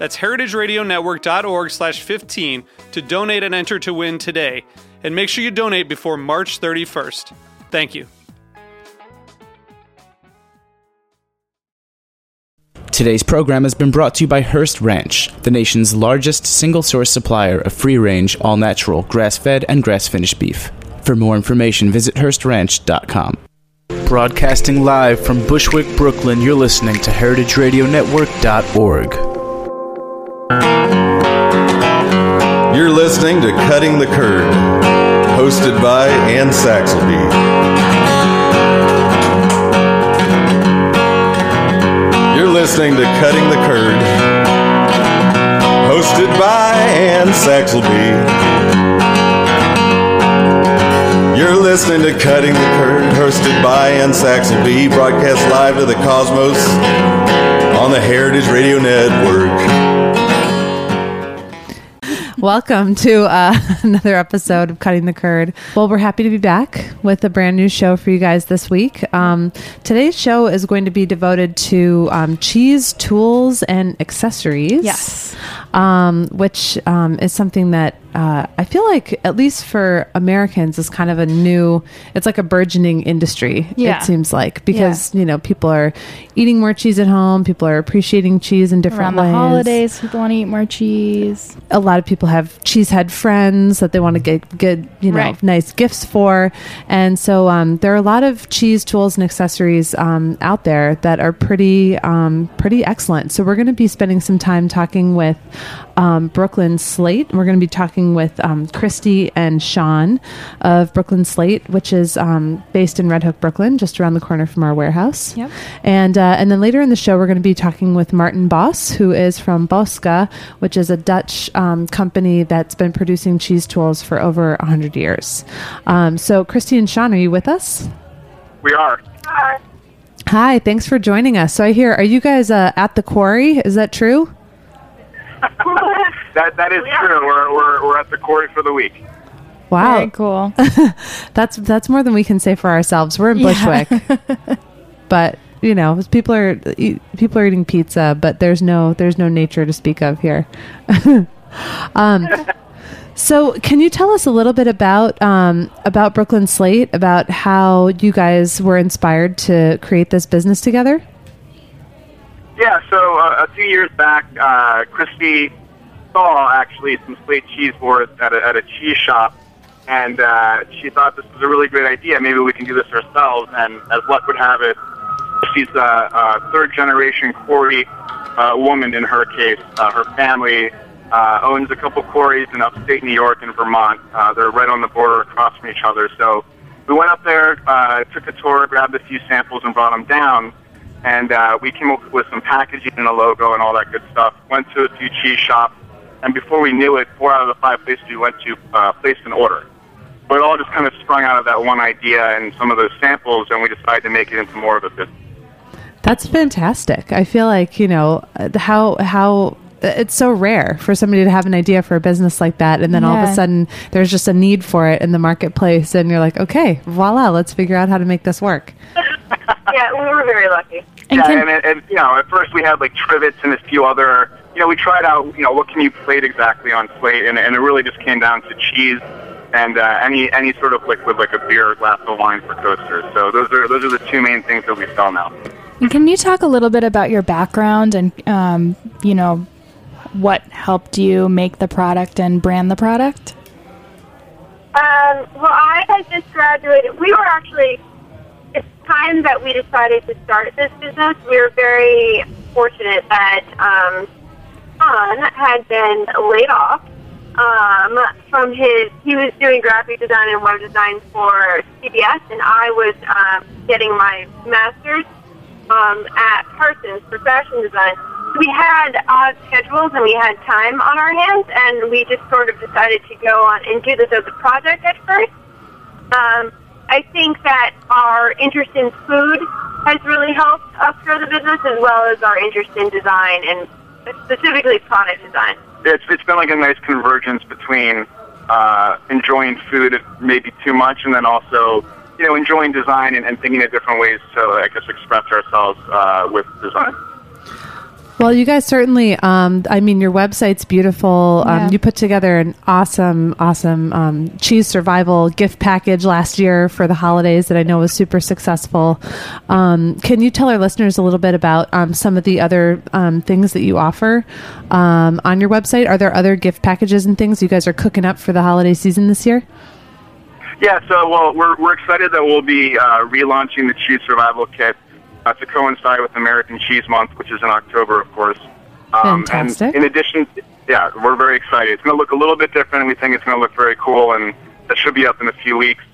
That's heritageradionetwork.org slash 15 to donate and enter to win today. And make sure you donate before March 31st. Thank you. Today's program has been brought to you by Hearst Ranch, the nation's largest single source supplier of free range, all natural, grass fed, and grass finished beef. For more information, visit HearstRanch.com. Broadcasting live from Bushwick, Brooklyn, you're listening to HeritageRadioNetwork.org. listening to Cutting the Curd, hosted by Anne Saxelby. You're listening to Cutting the Curd, hosted by Anne Saxelby. You're listening to Cutting the Curd, hosted by Anne Saxelby, broadcast live to the cosmos on the Heritage Radio Network. Welcome to uh, another episode of Cutting the Curd. Well, we're happy to be back with a brand new show for you guys this week. Um, today's show is going to be devoted to um, cheese tools and accessories. Yes. Um, which um, is something that uh, I feel like, at least for Americans, is kind of a new. It's like a burgeoning industry. Yeah. It seems like because you know people are eating more cheese at home. People are appreciating cheese in different Around the ways. holidays, people want to eat more cheese. A lot of people have cheesehead friends that they want to get good, you know, Right. nice gifts for, and so um, there are a lot of cheese tools and accessories um, out there that are pretty, um, pretty excellent. So we're going to be spending some time talking with um, Brooklyn Slate. We're going to be talking with um, Kristy and Sean of Brooklyn Slate, which is um, based in Red Hook, Brooklyn, just around the corner from our warehouse. Yep. And uh, and then later in the show, we're going to be talking with Martijn Bos, who is from Boska, which is a Dutch um, company that's been producing cheese tools for over hundred years. Um, so, Kristy and Sean, are you with us? We are. Hi. Hi, thanks for joining us. So I hear, are you guys uh, at the quarry? Is that true? That that is true. We're, we're we're at the quarry for the week. Wow, Very cool. that's that's more than we can say for ourselves. We're in Yeah. Bushwick, but you know, people are eat, people are eating pizza, but there's no there's no nature to speak of here. um, so, can you tell us a little bit about um, about Brooklyn Slate, about how you guys were inspired to create this business together? Yeah. So uh, a few years back, uh, Kristy saw actually some slate cheese boards at a, at a cheese shop, and uh, she thought this was a really great idea. Maybe we can do this ourselves. And as luck would have it, she's a, a third generation quarry uh, woman in her case. Uh, her family uh, owns a couple quarries in upstate New York and Vermont. Uh, they're right on the border across from each other. So we went up there, uh, took a tour, grabbed a few samples, and brought them down. And uh, we came up with some packaging and a logo and all that good stuff. Went to a few cheese shops, and before we knew it, four out of the five places we went to uh, placed an order. But it all just kind of sprung out of that one idea and some of those samples, and we decided to make it into more of a business. That's fantastic. I feel like you know uh, how how it's so rare for somebody to have an idea for a business like that, and then all of a sudden there's just a need for it in the marketplace, and you're like, okay, voila, let's figure out how to make this work. yeah, we were very lucky. And yeah, can- and, and you know, at first we had like trivets and a few other. You know, we tried out. You know, what can you plate exactly on slate, and, and it really just came down to cheese and uh, any any sort of liquid like a beer, or glass of wine for coasters. So those are those are the two main things that we sell now. And can you talk a little bit about your background and, um, you know, what helped you make the product and brand the product? Um, well, I had just graduated. We were actually, it's time that we decided to start this business. We were very fortunate that um, Sean had been laid off um, from his, he was doing graphic design and web design for CBS, and I was um, getting my master's um, at Parsons for fashion design. We had odd schedules and we had time on our hands, and we just sort of decided to go on and do this as a project at first. Um, I think that our interest in food has really helped us grow the business, as well as our interest in design and specifically product design. It's it's been like a nice convergence between uh, enjoying food maybe too much, and then also you know enjoying design and, and thinking of different ways to I guess express ourselves uh, with design. Well, you guys certainly. Um, I mean, your website's beautiful. Um, Yeah. You put together an awesome, awesome um, cheese survival gift package last year for the holidays that I know was super successful. Um, can you tell our listeners a little bit about um, some of the other um, things that you offer um, on your website? Are there other gift packages and things you guys are cooking up for the holiday season this year? Yeah, so well, we're we're excited that we'll be uh, relaunching the cheese survival kit uh, to coincide with American Cheese Month, which is in October, of course. Um, Fantastic. And in addition, yeah, we're very excited. It's going to look a little bit different. We think it's going to look very cool, and that should be up in a few weeks.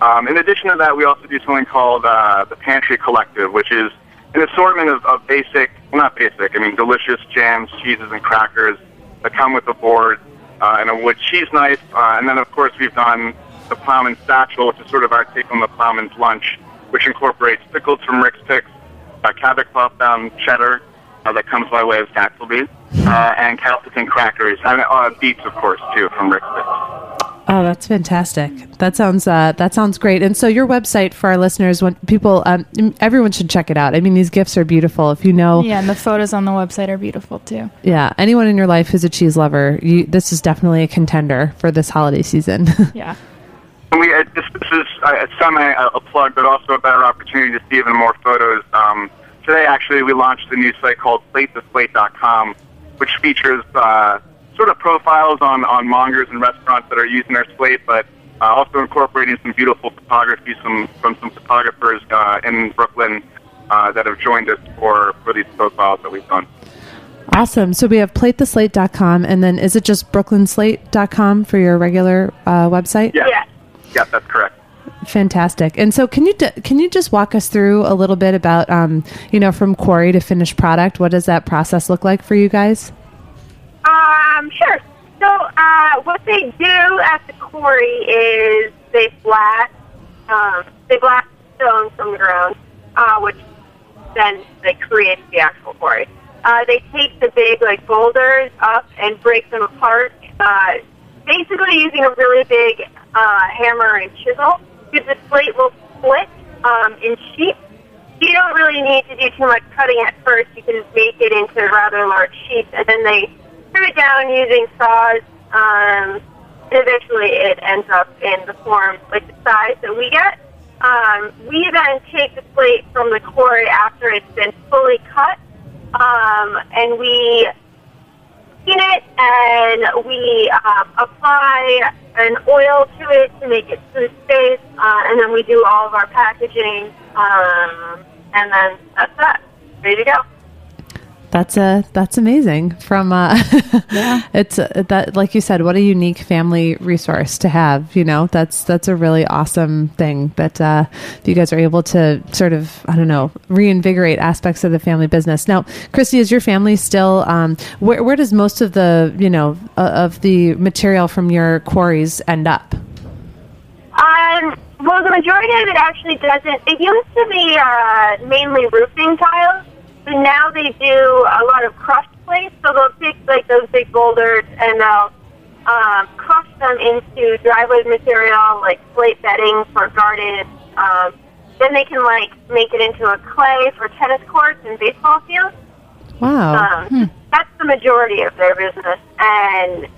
Um, in addition to that, we also do something called uh, the Pantry Collective, which is an assortment of, of basic, well, not basic, I mean delicious jams, cheeses, and crackers that come with a board uh, and a wood cheese knife. Uh, and then, of course, we've done the Plowman's Satchel, which is sort of our take on the Plowman's Lunch, which incorporates pickles from Rick's Picks, uh, Cabot cloth bound cheddar uh, that comes by way of Saxelby, uh, and Castleton crackers, and uh, beets, of course, too, from Rick's Picks. Oh, that's fantastic. That sounds uh, that sounds great. And so, your website for our listeners, when people, um, everyone should check it out. I mean, these gifts are beautiful. If you know, Yeah, and the photos on the website are beautiful too. yeah, anyone in your life who's a cheese lover, you, this is definitely a contender for this holiday season. Yeah. And we, uh, this, this is uh, some uh, a plug, but also a better opportunity to see even more photos. Um, today, actually, we launched a new site called PlateTheSlate.com, which features uh, sort of profiles on, on mongers and restaurants that are using our slate, but uh, also incorporating some beautiful photography some, from some photographers uh, in Brooklyn uh, that have joined us for, for these profiles that we've done. awesome. So we have platetheslate.com, and then is it just brooklynslate.com for your regular uh, website? Yeah. Yeah. Yeah, that's correct. Fantastic. And so, can you can you just walk us through a little bit about um, you know from quarry to finished product? What does that process look like for you guys? Um, sure. So, uh, what they do at the quarry is they blast, um, they blast stone from the ground, uh, which then they create the actual quarry. Uh, they take the big like boulders up and break them apart, uh, basically using a really big uh, hammer and chisel. Because the slate will split um, in sheets. You don't really need to do too much cutting at first. You can make it into rather large sheets, and then they trim it down using saws. Um, and eventually, it ends up in the form, like the size that we get. Um, we then take the slate from the quarry after it's been fully cut, um, and we clean it and we um, apply an oil to it to make it smooth space, uh, and then we do all of our packaging, um, and then that's that. Ready to go. That's uh that's amazing. From uh, yeah, it's uh, that like you said, what a unique family resource to have. You know, that's that's a really awesome thing that uh, you guys are able to sort of I don't know reinvigorate aspects of the family business. Now, Kristy, is your family still? Um, where where does most of the you know uh, of the material from your quarries end up? Um, well, the majority of it actually doesn't. It used to be uh, mainly roofing tiles, but now they do a lot of crushed plates. So they'll take like those big boulders and they'll um, crush them into driveway material, like slate bedding for gardens. Um, then they can like make it into a clay for tennis courts and baseball fields. Wow. Um, That's the majority of their business, and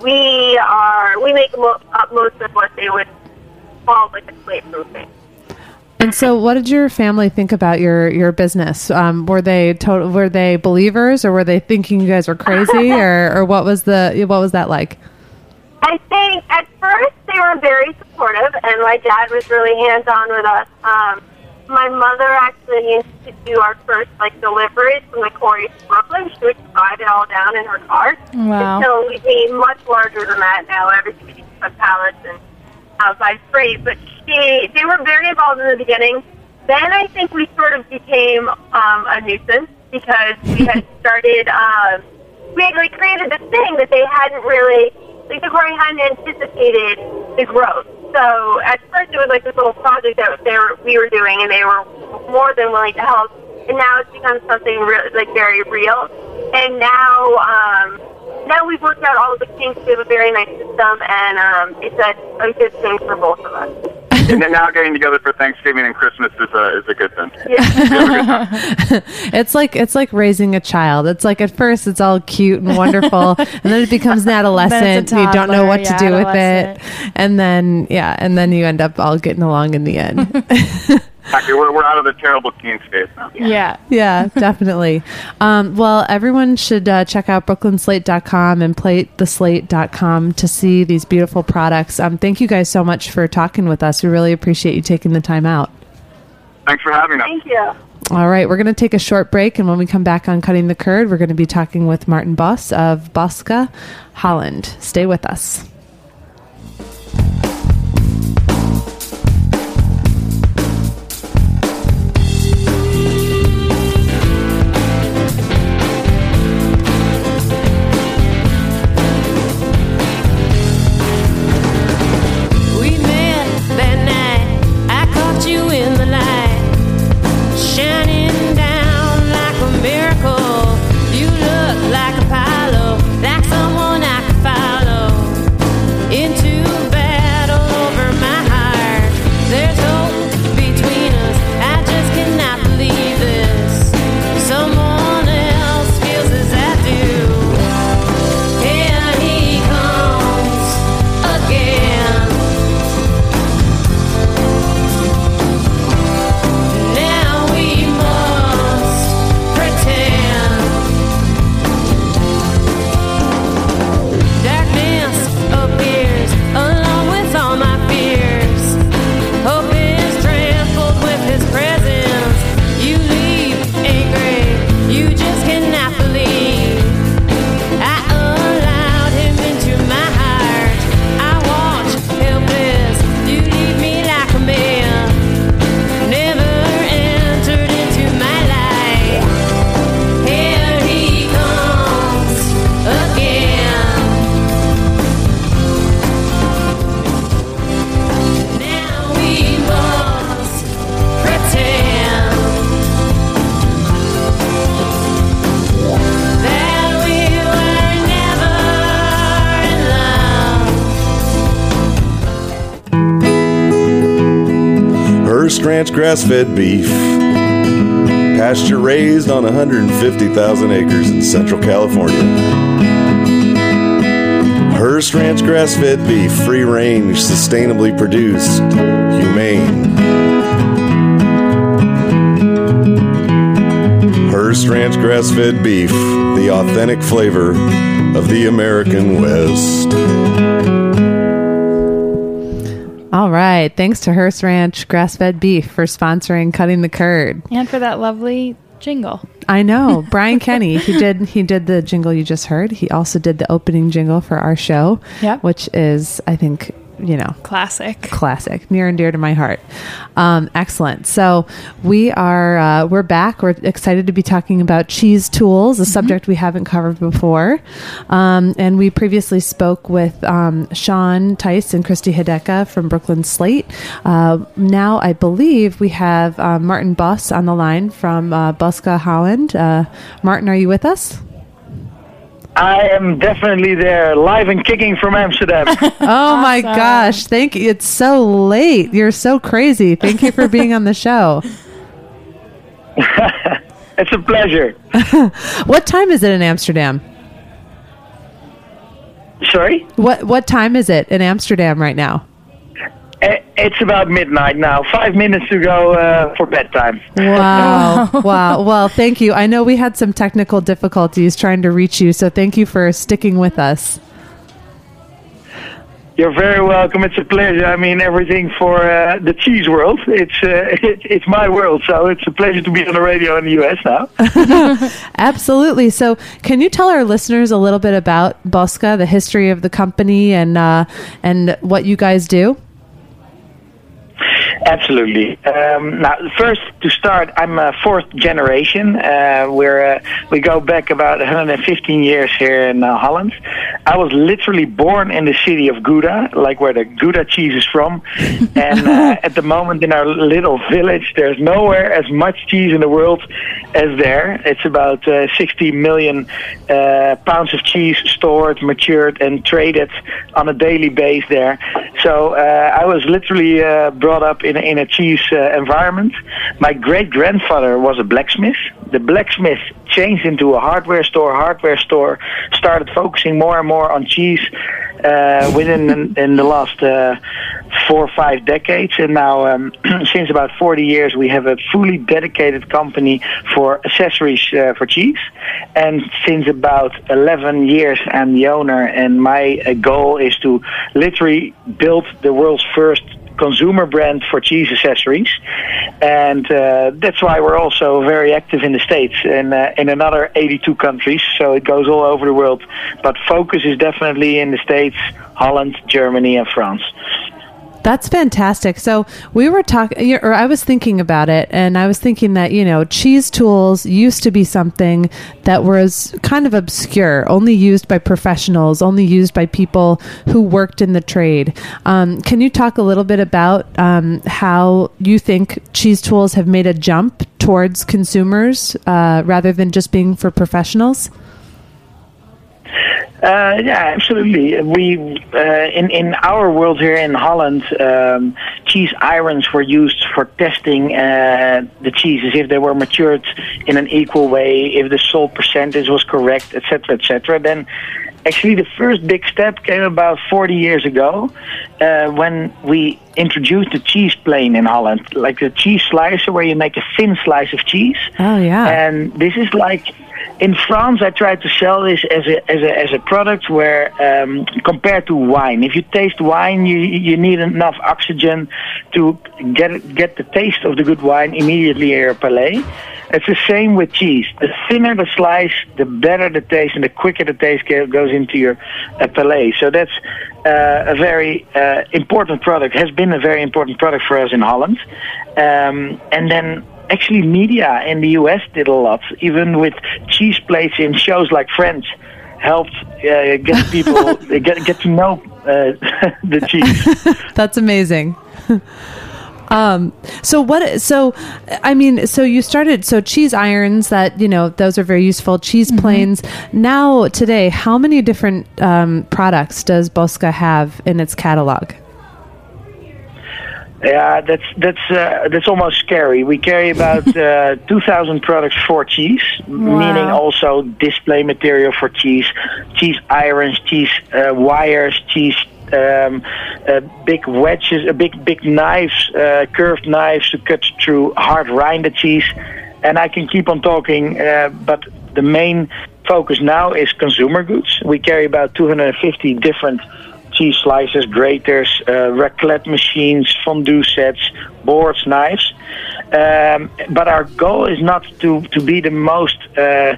we are we make mo- up most of what they would call like a slate roofing. And so, what did your family think about your your business? Um, were they total? Were they believers, or were they thinking you guys were crazy, or or what was the what was that like? I think at first they were very supportive. And my dad was really hands-on with us. Um, my mother actually used to do our first like deliveries from the quarry to Brooklyn. She would drive it all down in her car. Wow. So we became much larger than that now. Everything is on pallets and outside freight. But she, they they were very involved in the beginning. Then I think we sort of became um, a nuisance because we had started. Um, we had like created this thing that they hadn't really, like the quarry hadn't anticipated the growth. So at first it was like this little project that they were, we were doing, and they were more than willing to help. And now it's become something re- like very real. And now, um, now we've worked out all of the kinks. We have a very nice system, and um, it's a, a good thing for both of us. and then now getting together for Thanksgiving and Christmas is a is a good thing. Yeah, It's like it's like raising a child. It's like at first it's all cute and wonderful, and then it becomes an adolescent. Then you don't know what toddler, to do with it, and then yeah, and then you end up all getting along in the end. Actually, we're, we're out of the terrible teen stage now. Yeah. yeah, definitely. Um, well, everyone should uh, check out brooklynslate.com and platetheslate.com to see these beautiful products. Um, thank you guys so much for talking with us. We really appreciate you taking the time out. Thanks for having us. Thank you. All right, we're going to take a short break, and when we come back on Cutting the Curd, we're going to be talking with Martijn Bos of Boska Holland. Stay with us. Ranch grass fed beef. Pasture raised on 150,000 acres in Central California. Hearst Ranch grass fed beef, free range, sustainably produced, humane. Hearst Ranch grass fed beef, the authentic flavor of the American West. All right. Thanks to Hearst Ranch Grass Fed Beef for sponsoring Cutting the Curd. And for that lovely jingle. I know Brian Kenny. He did. He did the jingle you just heard. He also did the opening jingle for our show, Yep. which is, I think, you know, Classic. classic, near and dear to my heart. Um, excellent. So we are uh, we're back. We're excited to be talking about cheese tools, a subject we haven't covered before. Um, and we previously spoke with um, Sean Tice and Kristy Hadeka from Brooklyn Slate. Uh, now I believe we have uh, Martijn Bos on the line from uh, Boska Holland. Uh, Martijn, are you with us? I am definitely there, live and kicking from Amsterdam. Oh my gosh! Thank you. It's so late. You're so crazy. Thank you for being on the show. it's a pleasure. What time is it in Amsterdam? Sorry? What what time is it in Amsterdam right now? I- It's about midnight now. Five minutes to go uh, for bedtime. Wow. wow. Well, thank you. I know we had some technical difficulties trying to reach you, so thank you for sticking with us. You're very welcome. It's a pleasure. I mean, everything for uh, the cheese world. It's uh, it, it's my world, so it's a pleasure to be on the radio in the U.S. now. Absolutely. So, can you tell our listeners a little bit about Boska, the history of the company, and uh, and what you guys do? Absolutely. Um, now, first to start, I'm a fourth generation. Uh, we're uh, we go back about 115 years here in uh, Holland. I was literally born in the city of Gouda, like where the Gouda cheese is from. and uh, at the moment, in our little village, there's nowhere as much cheese in the world as there. It's about uh, 60 million uh, pounds of cheese stored, matured, and traded on a daily base there. So uh, I was literally uh, brought up in a, in a cheese uh, environment. My great grandfather was a blacksmith. The blacksmith changed into a hardware store. Hardware store started focusing more and more on cheese uh, within in the last uh, four or five decades. And now, um, since about 40 years, we have a fully dedicated company for accessories uh, for cheese. And since about 11 years, I'm the owner, and my uh, goal is to literally build the world's first consumer brand for cheese accessories, and uh, that's why we're also very active in the states and uh, in another 82 countries. So it goes all over the world, but focus is definitely in the states, Holland, Germany, and France. That's fantastic. So we were talking, or I was thinking about it, and I was thinking that you know cheese tools used to be something that was kind of obscure, only used by professionals, only used by people who worked in the trade. Um, can you talk a little bit about um, how you think cheese tools have made a jump towards consumers uh, rather than just being for professionals? Uh, yeah, absolutely. We uh, in in our world here in Holland, um, cheese irons were used for testing uh, the cheeses if they were matured in an equal way, if the salt percentage was correct, etc., etc. Then, actually, the first big step came about 40 years ago uh, when we introduced the cheese plane in Holland, like the cheese slicer where you make a thin slice of cheese. Oh yeah. And this is like in France, I tried to sell this as a as a as a product where um, compared to wine, if you taste wine, you you need enough oxygen to get get the taste of the good wine immediately in your palate. It's the same with cheese. The thinner the slice, the better the taste, and the quicker the taste goes into your uh, palate. So that's uh, a very uh, important product. Has been a very important product for us in Holland, um, and then actually media in the US did a lot, even with cheese plates in shows like Friends, helped uh, get people get get to know uh, the cheese. That's amazing. um, so what? So I mean, so you started so cheese irons that you know those are very useful. Cheese planes. Now today, how many different um, products does Boska have in its catalog? Yeah, that's that's uh, that's almost scary. We carry about uh, two thousand products for cheese, meaning also display material for cheese, cheese irons, cheese uh, wires, cheese um, uh, big wedges, uh, big big knives, uh, curved knives to cut through hard rind cheese, and I can keep on talking. Uh, but the main focus now is consumer goods. We carry about 250 different cheese slicers, graters, uh, raclette machines, fondue sets, boards, knives. Um, but our goal is not to, to be the most, uh,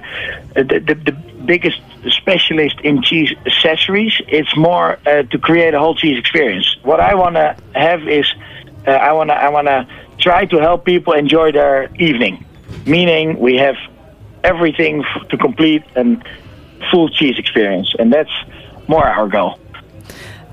the, the, the biggest specialist in cheese accessories. It's more uh, to create a whole cheese experience. What I want to have is, uh, I want to, I want to try to help people enjoy their evening. Meaning, we have everything to complete and full cheese experience, and that's more our goal.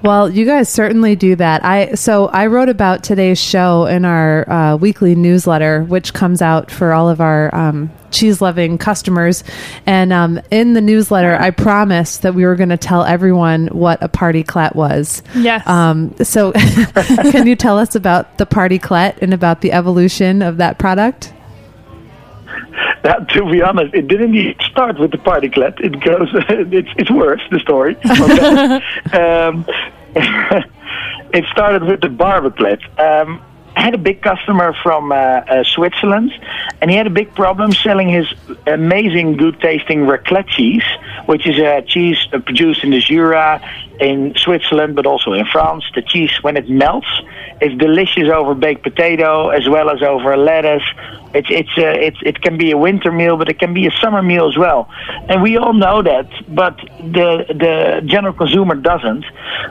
Well, you guys certainly do that. I so I wrote about today's show in our uh, weekly newsletter, which comes out for all of our um, cheese loving customers. And um, in the newsletter, I promised that we were going to tell everyone what a Partyclette was. Yes. Um, so, can you tell us about the Partyclette and about the evolution of that product? To be honest, it didn't even start with the Partyclette. It goes, it's, it's worse, the story. um, it started with the Barbeclette. Um, I had a big customer from uh, uh, Switzerland, and he had a big problem selling his amazing, good tasting raclette cheese, which is a cheese uh, produced in the Jura in Switzerland, but also in France. The cheese, when it melts, is delicious over baked potato as well as over lettuce. It's it's uh, it's it can be a winter meal, but it can be a summer meal as well. And we all know that, but the the general consumer doesn't.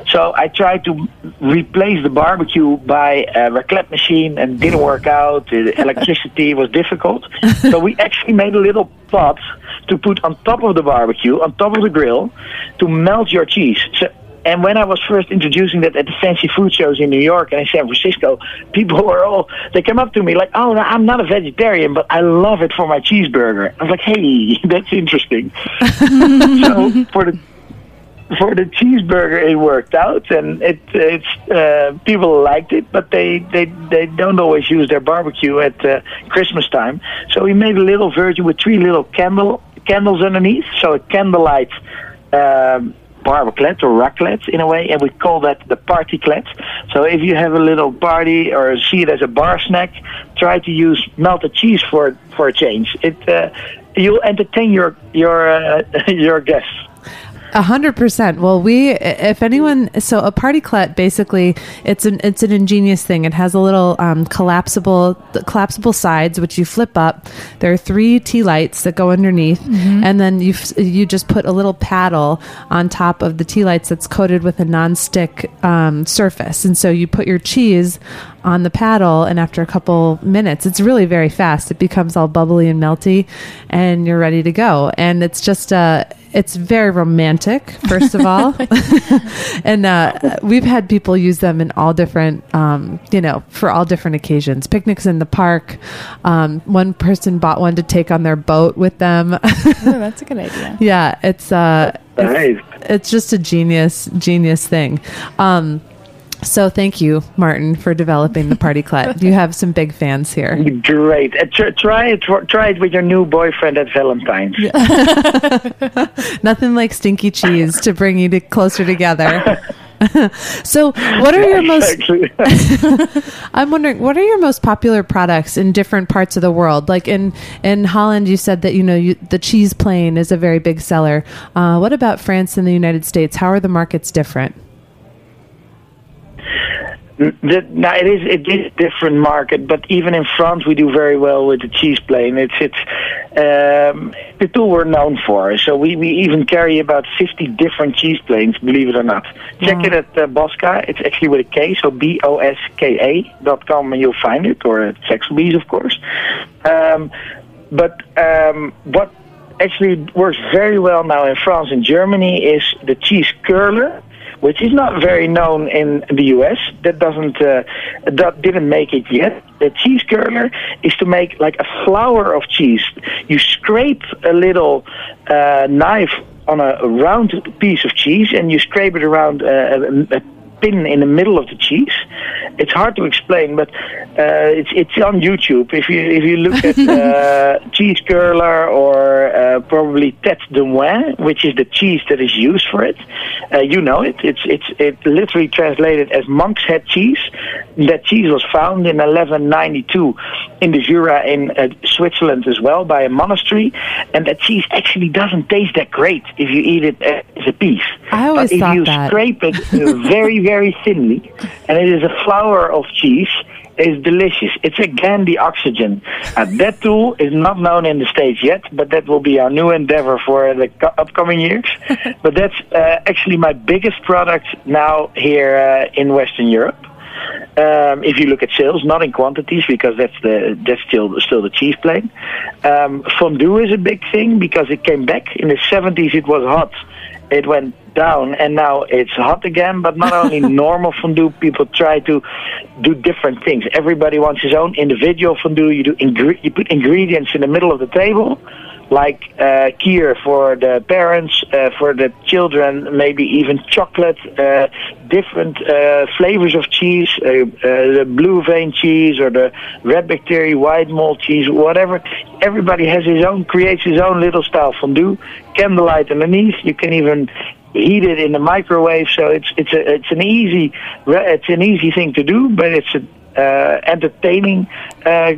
So I tried to replace the barbecue by a raclette machine, and didn't work out. The electricity was difficult. So we actually made a little pot to put on top of the barbecue, on top of the grill, to melt your cheese. So, and when I was first introducing that at the fancy food shows in New York and in San Francisco, people were all they came up to me like, "Oh, I'm not a vegetarian, but I love it for my cheeseburger." I was like, "Hey, that's interesting." so for the for the cheeseburger, it worked out, and it it's uh, people liked it, but they they they don't always use their barbecue at uh, Christmas time. So we made a little version with three little candle candles underneath, so a candlelight. Um, barbecue or raclette in a way, and we call that the Partyclette. So if you have a little party or see it as a bar snack, try to use melted cheese for for a change. It uh, you'll entertain your your uh, your guests. A hundred percent. Well, we, if anyone, so a Partyclette basically, it's an it's an ingenious thing. It has a little um, collapsible collapsible sides which you flip up. There are three tea lights that go underneath, and then you you just put a little paddle on top of the tea lights that's coated with a non-stick um, surface, and so you put your cheese on the paddle, and after a couple minutes, it's really very fast. It becomes all bubbly and melty, and you're ready to go. And it's just uh, it's very romantic, first of all, and uh, we've had people use them in all different, um, you know, for all different occasions. Picnics in the park. Um, one person bought one to take on their boat with them. Oh, that's a good idea. yeah, it's uh, Nice. it's just a genius genius thing. Um, so thank you, Martijn, for developing the Partyclette. You have some big fans here. Great. Uh, tr- try it. Try it with your new boyfriend at Valentine's. Nothing like stinky cheese to bring you to closer together. so, what are your most? I'm wondering, what are your most popular products in different parts of the world? Like in in Holland, you said that you know you, the cheese plane is a very big seller. Uh, what about France and the United States? How are the markets different? Now it is it is a different market, but even in France we do very well with the cheese plane. It's it's um, the tool we're known for. So we, we even carry about fifty different cheese planes, believe it or not. Check it at uh, Boska. It's actually with a K, so B O S K A dot com, and you'll find it, or at Saxelby's, of course. Um, but um, what actually works very well now in France and Germany is the cheese curler which is not very known in the US. That doesn't uh, that didn't make it yet. The cheese curler is to make like a flower of cheese. You scrape a little uh, knife on a round piece of cheese and you scrape it around uh, a, a pin in the middle of the cheese. It's hard to explain, but uh, it's it's on YouTube. If you if you look at uh, cheese curler or uh, probably tête de moine, which is the cheese that is used for it, uh, you know it. It's it's it literally translated as monk's head cheese. That cheese was found in 1192 in the Jura in uh, Switzerland as well by a monastery, and that cheese actually doesn't taste that great if you eat it as a piece. I always but if thought you that. scrape it uh, very very thinly, and it is a flower of cheese. Is delicious. It's again the oxygen. Uh, that tool is not known in the States yet, but that will be our new endeavor for the co- upcoming years. but that's uh, actually my biggest product now here uh, in Western Europe. Um, if you look at sales, not in quantities, because that's the that's still still the cheese plane. Um, fondue is a big thing because it came back in the 70s. It was hot, it went down, and now it's hot again. But not only normal fondue, people try to do different things. Everybody wants his own individual fondue. You do ingre- you put ingredients in the middle of the table like uh, kier for the parents, uh, for the children, maybe even chocolate, uh, different uh, flavors of cheese, uh, uh, the blue vein cheese or the red bacteria, white mold cheese, whatever. Everybody has his own, creates his own little style fondue, candlelight underneath. You can even heat it in the microwave. So it's it's a it's an easy it's an easy thing to do, but it's an entertaining uh,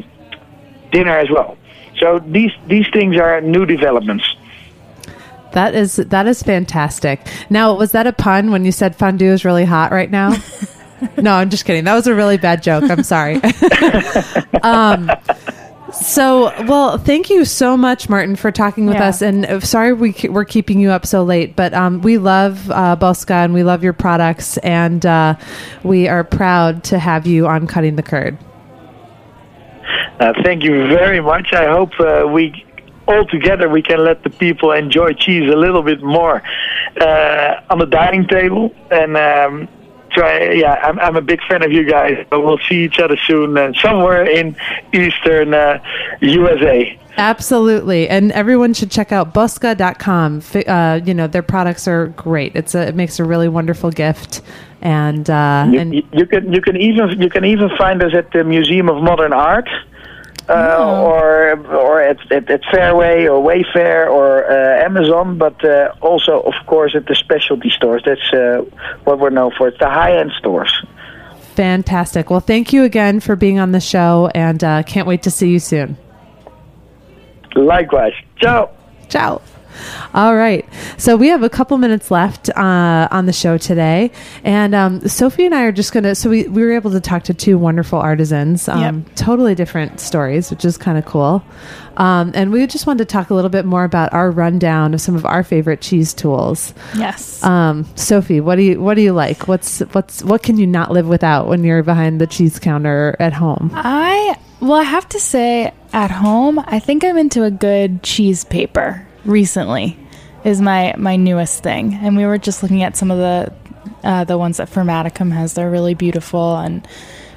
dinner as well. So these these things are new developments. That is that is fantastic. Now, was that a pun when you said fondue is really hot right now? no, I'm just kidding. That was a really bad joke. I'm sorry. um, so, well, thank you so much, Martijn, for talking with Yeah. us. And uh, sorry we ke- we're keeping you up so late, but um, we love uh, Boska and we love your products, and uh, we are proud to have you on Cutting the Curd. Uh, thank you very much. I hope uh, we all together we can let the people enjoy cheese a little bit more uh, on the dining table. And um, try, yeah, I'm, I'm a big fan of you guys. So we'll see each other soon uh, somewhere in Eastern uh, USA. Absolutely. And everyone should check out boska.com. Fi- Uh, you know, their products are great. It's a, it makes a really wonderful gift. And, uh, You, and you can you can even you can even find us at the Museum of Modern Art. Uh, or or at, at, at Fairway or Wayfair or uh, Amazon, but uh, also of course at the specialty stores. That's uh, what we're known for. It's the high end stores. fantastic. Well, thank you again for being on the show and uh, can't wait to see you soon. Likewise. Ciao. Ciao. All right. So we have a couple minutes left uh, on the show today. And um, Sophie and I are just going to. So we, we were able to talk to two wonderful artisans, um, Yep. totally different stories, which is kind of cool. Um, and we just wanted to talk a little bit more about our rundown of some of our favorite cheese tools. Yes. Um, Sophie, what do you what do you like? What's what's what can you not live without when you're behind the cheese counter at home? I well, I have to say, at home, I think I'm into a good cheese paper. Recently, is my my newest thing, and we were just looking at some of the uh, the ones that Formaticum has. They're really beautiful, and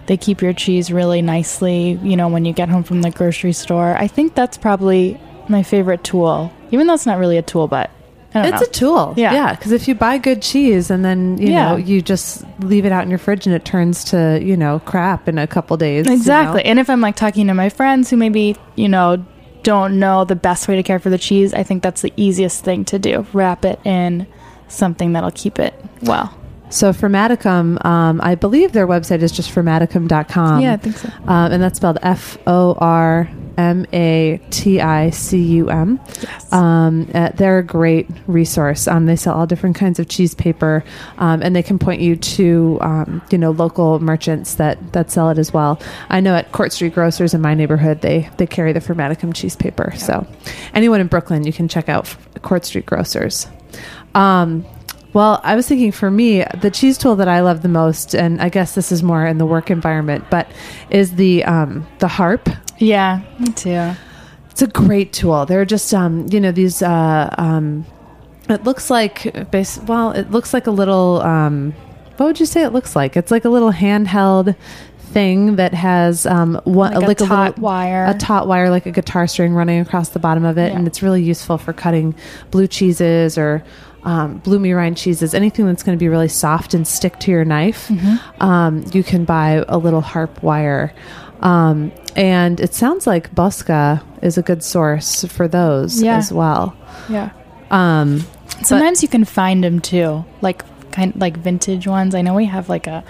they keep your cheese really nicely. You know, when you get home from the grocery store, I think that's probably my favorite tool. Even though it's not really a tool, but It's know. a tool. Yeah. Yeah. Because if you buy good cheese and then, you Yeah. know, you just leave it out in your fridge and it turns to, you know, crap in a couple days. you know? Exactly. And if I'm like talking to my friends who maybe, you know, don't know the best way to care for the cheese, I think that's the easiest thing to do. Wrap it in something that'll keep it well. So Formaticum, um, I believe their website is just formaticum.com. Yeah, I think so. Um, and that's spelled F O R M A T I C U M. Yes. Um, uh, they're a great resource. Um, they sell all different kinds of cheese paper, um, and they can point you to um, you know local merchants that that sell it as well. I know at Court Street Grocers in my neighborhood, they they carry the Formaticum cheese paper. So anyone in Brooklyn, you can check out Court Street Grocers. Um, well, I was thinking for me, the cheese tool that I love the most, and I guess this is more in the work environment, but is the um, the harp. yeah, me too. It's a great tool. They're just, um, you know, these. Uh, um, it looks like, base, well, it looks like a little. Um, what would you say it looks like? It's like a little handheld thing that has um, one, Like a taut little wire. a taut wire, like a guitar string running across the bottom of it, Yeah. and it's really useful for cutting blue cheeses or. Um, bloomy rind cheeses, anything that's going to be really soft and stick to your knife, Mm-hmm. um, you can buy a little harp wire. Um, and it sounds like Boska is a good source for those Yeah. as well. Yeah. Um, Sometimes you can find them too, like kind like vintage ones. I know we have like a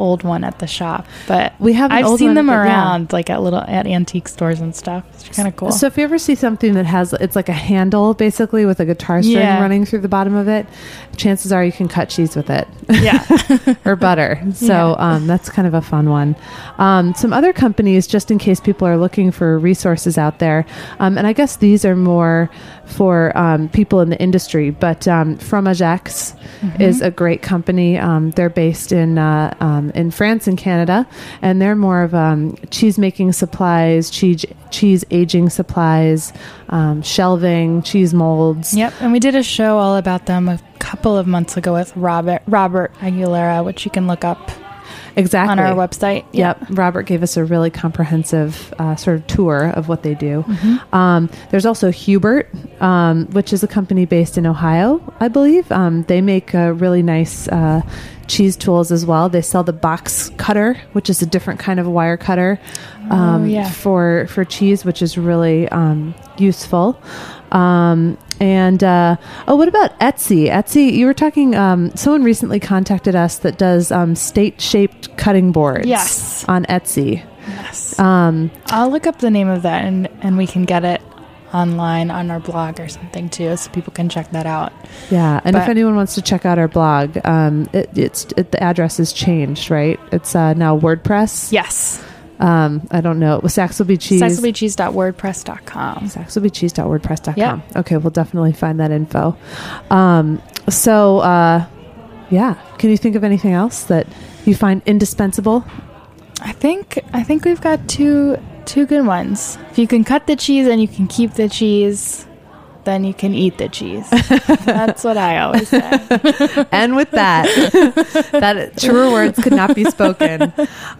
old one at the shop, but We have I've seen them yeah. around like at little at antique stores and stuff. It's kind of cool. So if you ever see something that has it's like a handle basically with a guitar string Yeah. running through the bottom of it, chances are you can cut cheese with it. yeah. or butter. So Yeah. um, that's kind of a fun one. Um, some other companies, just in case people are looking for resources out there, um, and I guess these are more for um, people in the industry, but um, Fromagex is a great company. Um, they're based in uh, um, in France and Canada, and they're more of um, cheese making supplies, cheese cheese aging supplies, um, shelving, cheese molds. Yep, and we did a show all about them a couple of months ago with Robert Robert Aguilera, which you can look up Exactly on our website. Yep. Robert gave us a really comprehensive uh, sort of tour of what they do. Mm-hmm. Um, there's also Hubert, um, which is a company based in Ohio, I believe. Um, they make uh, really nice uh, cheese tools as well. They sell the box cutter, which is a different kind of wire cutter um, Oh, yeah. for for cheese, which is really um, useful. Um, And uh, oh, what about Etsy? Etsy, you were talking. Um, someone recently contacted us that does um, state-shaped cutting boards. Yes. on Etsy. Yes. Um, I'll look up the name of that and, and we can get it online on our blog or something too, so people can check that out. yeah, and if anyone wants to check out our blog, um, it, it's it, the address has changed, right? It's uh, now WordPress. Yes. Um, I don't know. Saxelby cheese. Saxelbycheese.wordpress.com. saxelbycheese.wordpress.com. Yeah. Okay, we'll definitely find that info. Um, so, uh, yeah. Can you think of anything else that you find indispensable? I think I think we've got two two good ones. If you can cut the cheese and you can keep the cheese, then you can eat the cheese. That's what I always say. and with that, that truer words could not be spoken.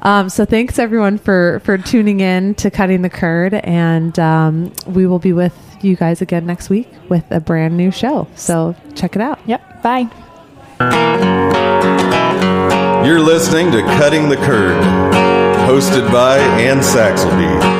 Um, so thanks everyone for for tuning in to cutting the curd, and um, we will be with you guys again next week with a brand new show. So check it out. Yep. Bye. You're listening to Cutting the Curd, hosted by Anne Saxelby.